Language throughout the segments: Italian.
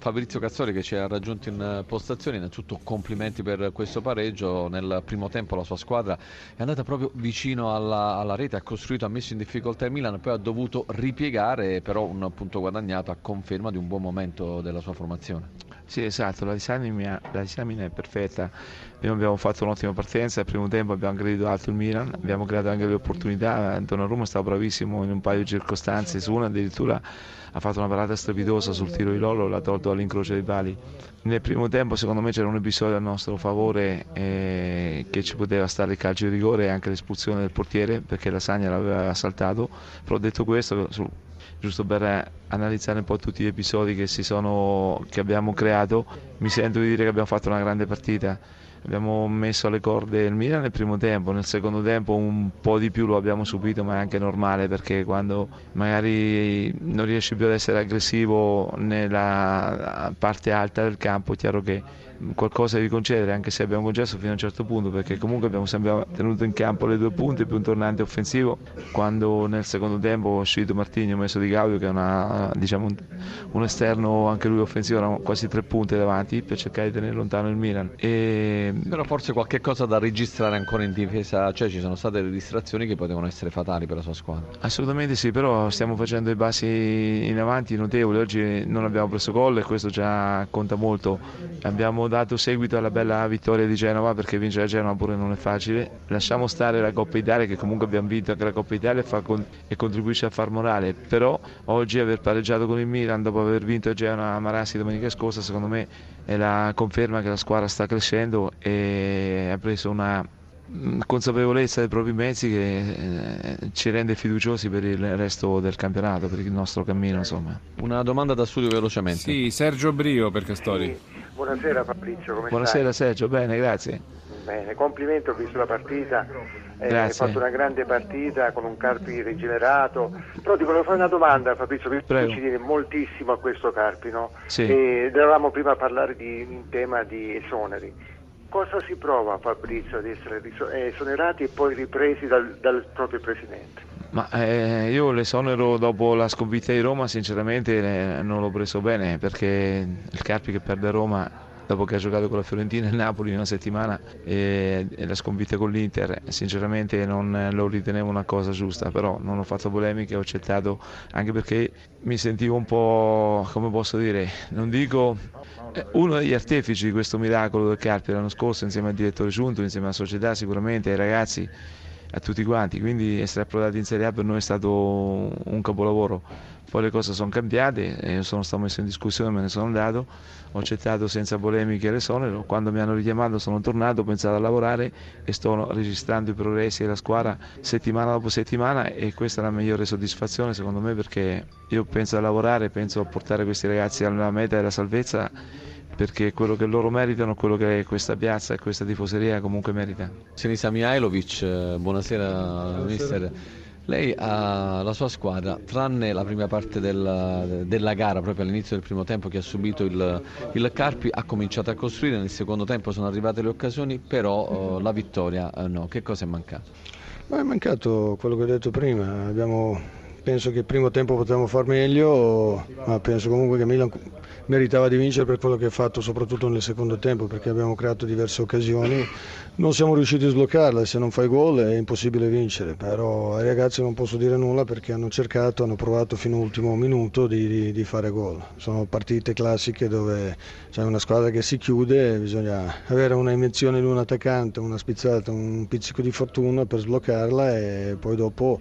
Fabrizio Cazzoli che ci ha raggiunto in postazione, innanzitutto complimenti per questo pareggio, nel primo tempo la sua squadra è andata proprio vicino alla, alla, rete, ha costruito, ha messo in difficoltà il Milan, poi ha dovuto ripiegare, però un punto guadagnato a conferma di un buon momento della sua formazione. Sì, esatto, la disamina, la disamina è perfetta. Abbiamo, abbiamo fatto un'ottima partenza, al primo tempo abbiamo aggredito alto il Milan, abbiamo creato anche le opportunità. Donnarumma stava bravissimo in un paio di circostanze, su una addirittura ha fatto una parata strepitosa sul tiro di Lolo, l'ha tolto all'incrocio dei pali. Nel primo tempo secondo me c'era un episodio a nostro favore eh, che ci poteva stare il calcio di rigore e anche l'espulsione del portiere perché la Sagna l'aveva saltato, però detto questo sul giusto per analizzare un po' tutti gli episodi che, sono, che abbiamo creato, mi sento di dire che abbiamo fatto una grande partita. Abbiamo messo alle corde il Milan nel primo tempo, nel secondo tempo un po' di più lo abbiamo subito, ma è anche normale perché quando magari non riesci più ad essere aggressivo nella parte alta del campo è chiaro che qualcosa di concedere, anche se abbiamo concesso fino a un certo punto, perché comunque abbiamo sempre tenuto in campo le due punte più un tornante offensivo. Quando nel secondo tempo è uscito Martini, ho messo Di Gaudio, che è una, diciamo, un, un, esterno anche lui offensivo, erano quasi tre punte davanti per cercare di tenere lontano il Milan. E... Però forse qualche cosa da registrare ancora in difesa, cioè ci sono state delle distrazioni che potevano essere fatali per la sua squadra. Assolutamente sì, però stiamo facendo i passi in avanti notevoli. Oggi non abbiamo preso gol e questo già conta molto. Abbiamo dato seguito alla bella vittoria di Genova perché vincere a Genova pure non è facile. Lasciamo stare la Coppa Italia che comunque abbiamo vinto anche la Coppa Italia e, con- e contribuisce a far morale, però oggi aver pareggiato con il Milan dopo aver vinto a Genova a Marassi domenica scorsa secondo me è la conferma che la squadra sta crescendo e ha preso una consapevolezza dei propri mezzi che eh, ci rende fiduciosi per il resto del campionato, per il nostro cammino. Insomma. Una domanda da studio velocemente. Sì, Sergio Brio per Castori. Buonasera Fabrizio, come Buonasera stai? Sergio, bene, grazie. Bene, complimenti, ho visto la partita, eh, hai fatto una grande partita con un Carpi rigenerato, però ti volevo fare una domanda Fabrizio, perché tu ci tieni moltissimo a questo Carpi, no? Sì. E dovevamo prima parlare di un tema di esoneri. Cosa si prova Fabrizio ad essere esonerati e poi ripresi dal, dal proprio presidente? Ma eh, io l'esonero dopo la sconfitta di Roma sinceramente eh, non l'ho preso bene perché il Carpi che perde Roma dopo che ha giocato con la Fiorentina e Napoli in una settimana e, e la sconfitta con l'Inter sinceramente non lo ritenevo una cosa giusta però non ho fatto polemiche ho accettato anche perché mi sentivo un po' come posso dire non dico eh, uno degli artefici di questo miracolo del Carpi l'anno scorso insieme al direttore Giunto insieme alla società sicuramente ai ragazzi a tutti quanti, quindi essere approdati in Serie A per noi è stato un capolavoro. Poi le cose sono cambiate, sono stato messo in discussione, me ne sono andato, ho accettato senza polemiche l'esonero, quando mi hanno richiamato sono tornato, ho pensato a lavorare e sto registrando i progressi della squadra settimana dopo settimana e questa è la migliore soddisfazione secondo me perché io penso a lavorare, penso a portare questi ragazzi alla meta della salvezza perché quello che loro meritano, quello che questa piazza e questa tifoseria comunque merita. Sinisa Mihailovic, eh, buonasera, buonasera. mister. Lei ha la sua squadra, tranne la prima parte della, della gara, proprio all'inizio del primo tempo che ha subito il, il, Carpi, ha cominciato a costruire, nel secondo tempo sono arrivate le occasioni, però uh, la vittoria uh, no. Che cosa è mancato? Ma è mancato quello che ho detto prima, Abbiamo, penso che il primo tempo potevamo far meglio, ma penso comunque che Milan meritava di vincere per quello che ha fatto soprattutto nel secondo tempo perché abbiamo creato diverse occasioni, non siamo riusciti a sbloccarle, se non fai gol è impossibile vincere, però ai ragazzi non posso dire nulla perché hanno cercato, hanno provato fino all'ultimo minuto di, di, di fare gol. Sono partite classiche dove c'è una squadra che si chiude e bisogna avere una invenzione di un attaccante, una spizzata, un pizzico di fortuna per sbloccarla e poi dopo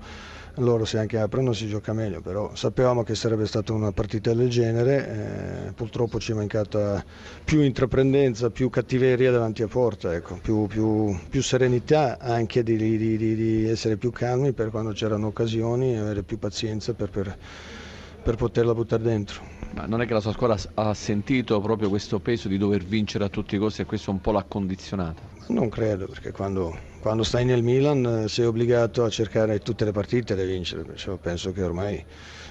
loro se anche aprono si gioca meglio, però sapevamo che sarebbe stata una partita del genere, eh, purtroppo ci è mancata più intraprendenza, più cattiveria davanti a porta, ecco, più, più, più, serenità anche di, di, di, di, essere più calmi per quando c'erano occasioni e avere più pazienza per, per, per poterla buttare dentro. Ma non è che la sua squadra ha sentito proprio questo peso di dover vincere a tutti i costi e questo un po' l'ha condizionata? Non credo, perché quando, quando stai nel Milan eh, sei obbligato a cercare tutte le partite da vincere, perciò penso che ormai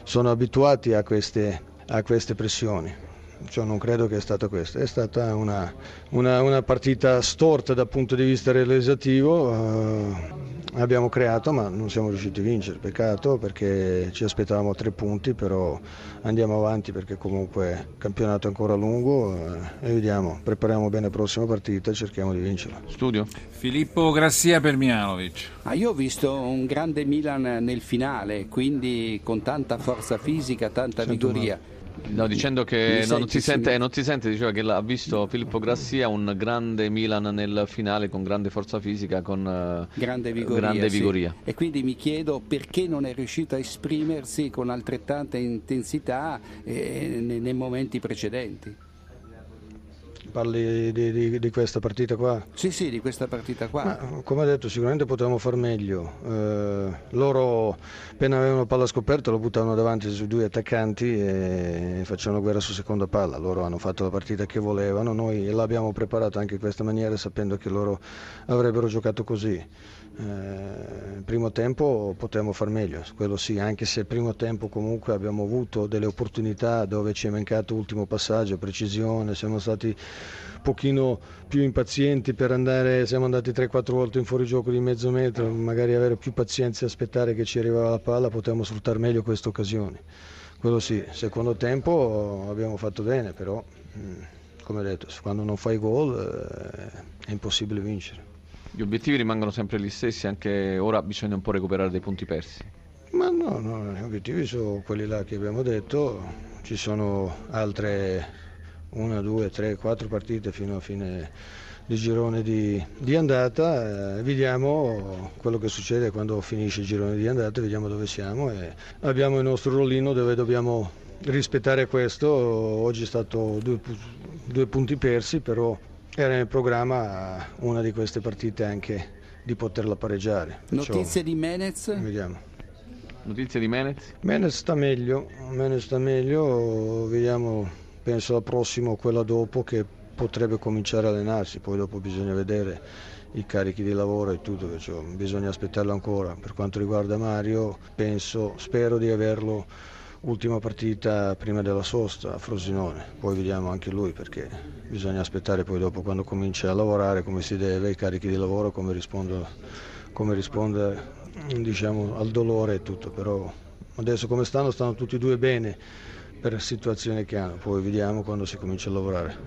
sono abituati a queste, a queste pressioni. Cioè, non credo che è stata questa, è stata una, una, una partita storta dal punto di vista realizzativo. Uh, abbiamo creato ma non siamo riusciti a vincere, peccato perché ci aspettavamo tre punti, però andiamo avanti perché comunque il campionato è ancora lungo eh, e vediamo, prepariamo bene la prossima partita e cerchiamo di vincerla. Studio. Filippo Grassia per Mianovic. Ah, io ho visto un grande Milan nel finale, quindi con tanta forza fisica, tanta Sento vigoria. Male No, dicendo che no, non, si sente, non, si sente, diceva che ha visto Filippo Grassia un grande Milan nel finale con grande forza fisica, con eh, grande vigoria. Grande vigoria. Sì. E quindi mi chiedo perché non è riuscito a esprimersi con altrettanta intensità eh, nei, nei momenti precedenti. Parli di, di, di, questa partita qua? Sì, sì, di questa partita qua. Ma, come ho detto, sicuramente potevamo far meglio. Eh, loro appena avevano palla scoperta lo buttavano davanti sui due attaccanti e facevano guerra su seconda palla. Loro hanno fatto la partita che volevano, noi l'abbiamo preparata anche in questa maniera sapendo che loro avrebbero giocato così. Eh, primo tempo potevamo far meglio, quello sì, anche se il primo tempo comunque abbiamo avuto delle opportunità dove ci è mancato l'ultimo passaggio, precisione, siamo stati un pochino più impazienti per andare, siamo andati 3-4 volte in fuorigioco di mezzo metro, magari avere più pazienza e aspettare che ci arrivava la palla, potevamo sfruttare meglio queste occasioni. Quello sì, secondo tempo abbiamo fatto bene, però mm, come detto, quando non fai gol eh, è impossibile vincere. Gli obiettivi rimangono sempre gli stessi, anche ora bisogna un po' recuperare dei punti persi. Ma no, no, gli obiettivi sono quelli là che abbiamo detto, ci sono altre una, due, tre, quattro partite fino a fine di girone di, di andata, eh, vediamo quello che succede quando finisce il girone di andata, vediamo dove siamo e abbiamo il nostro rollino dove dobbiamo rispettare questo, oggi è stato due, due punti persi, però era nel programma una di queste partite anche di poterla pareggiare. Perciò, Notizie di Menez? Vediamo. Notizie di Menez? Menez sta meglio, Menez sta meglio, vediamo, penso al prossimo, quella dopo che potrebbe cominciare a allenarsi, poi dopo bisogna vedere i carichi di lavoro e tutto, perciò bisogna aspettarlo ancora. Per quanto riguarda Mario, penso, spero di averlo ultima partita prima della sosta a Frosinone, poi vediamo anche lui perché bisogna aspettare poi dopo quando comincia a lavorare come si deve, i carichi di lavoro, come risponde, come risponde diciamo, al dolore e tutto, però adesso come stanno stanno tutti e due bene per la situazione che hanno, poi vediamo quando si comincia a lavorare.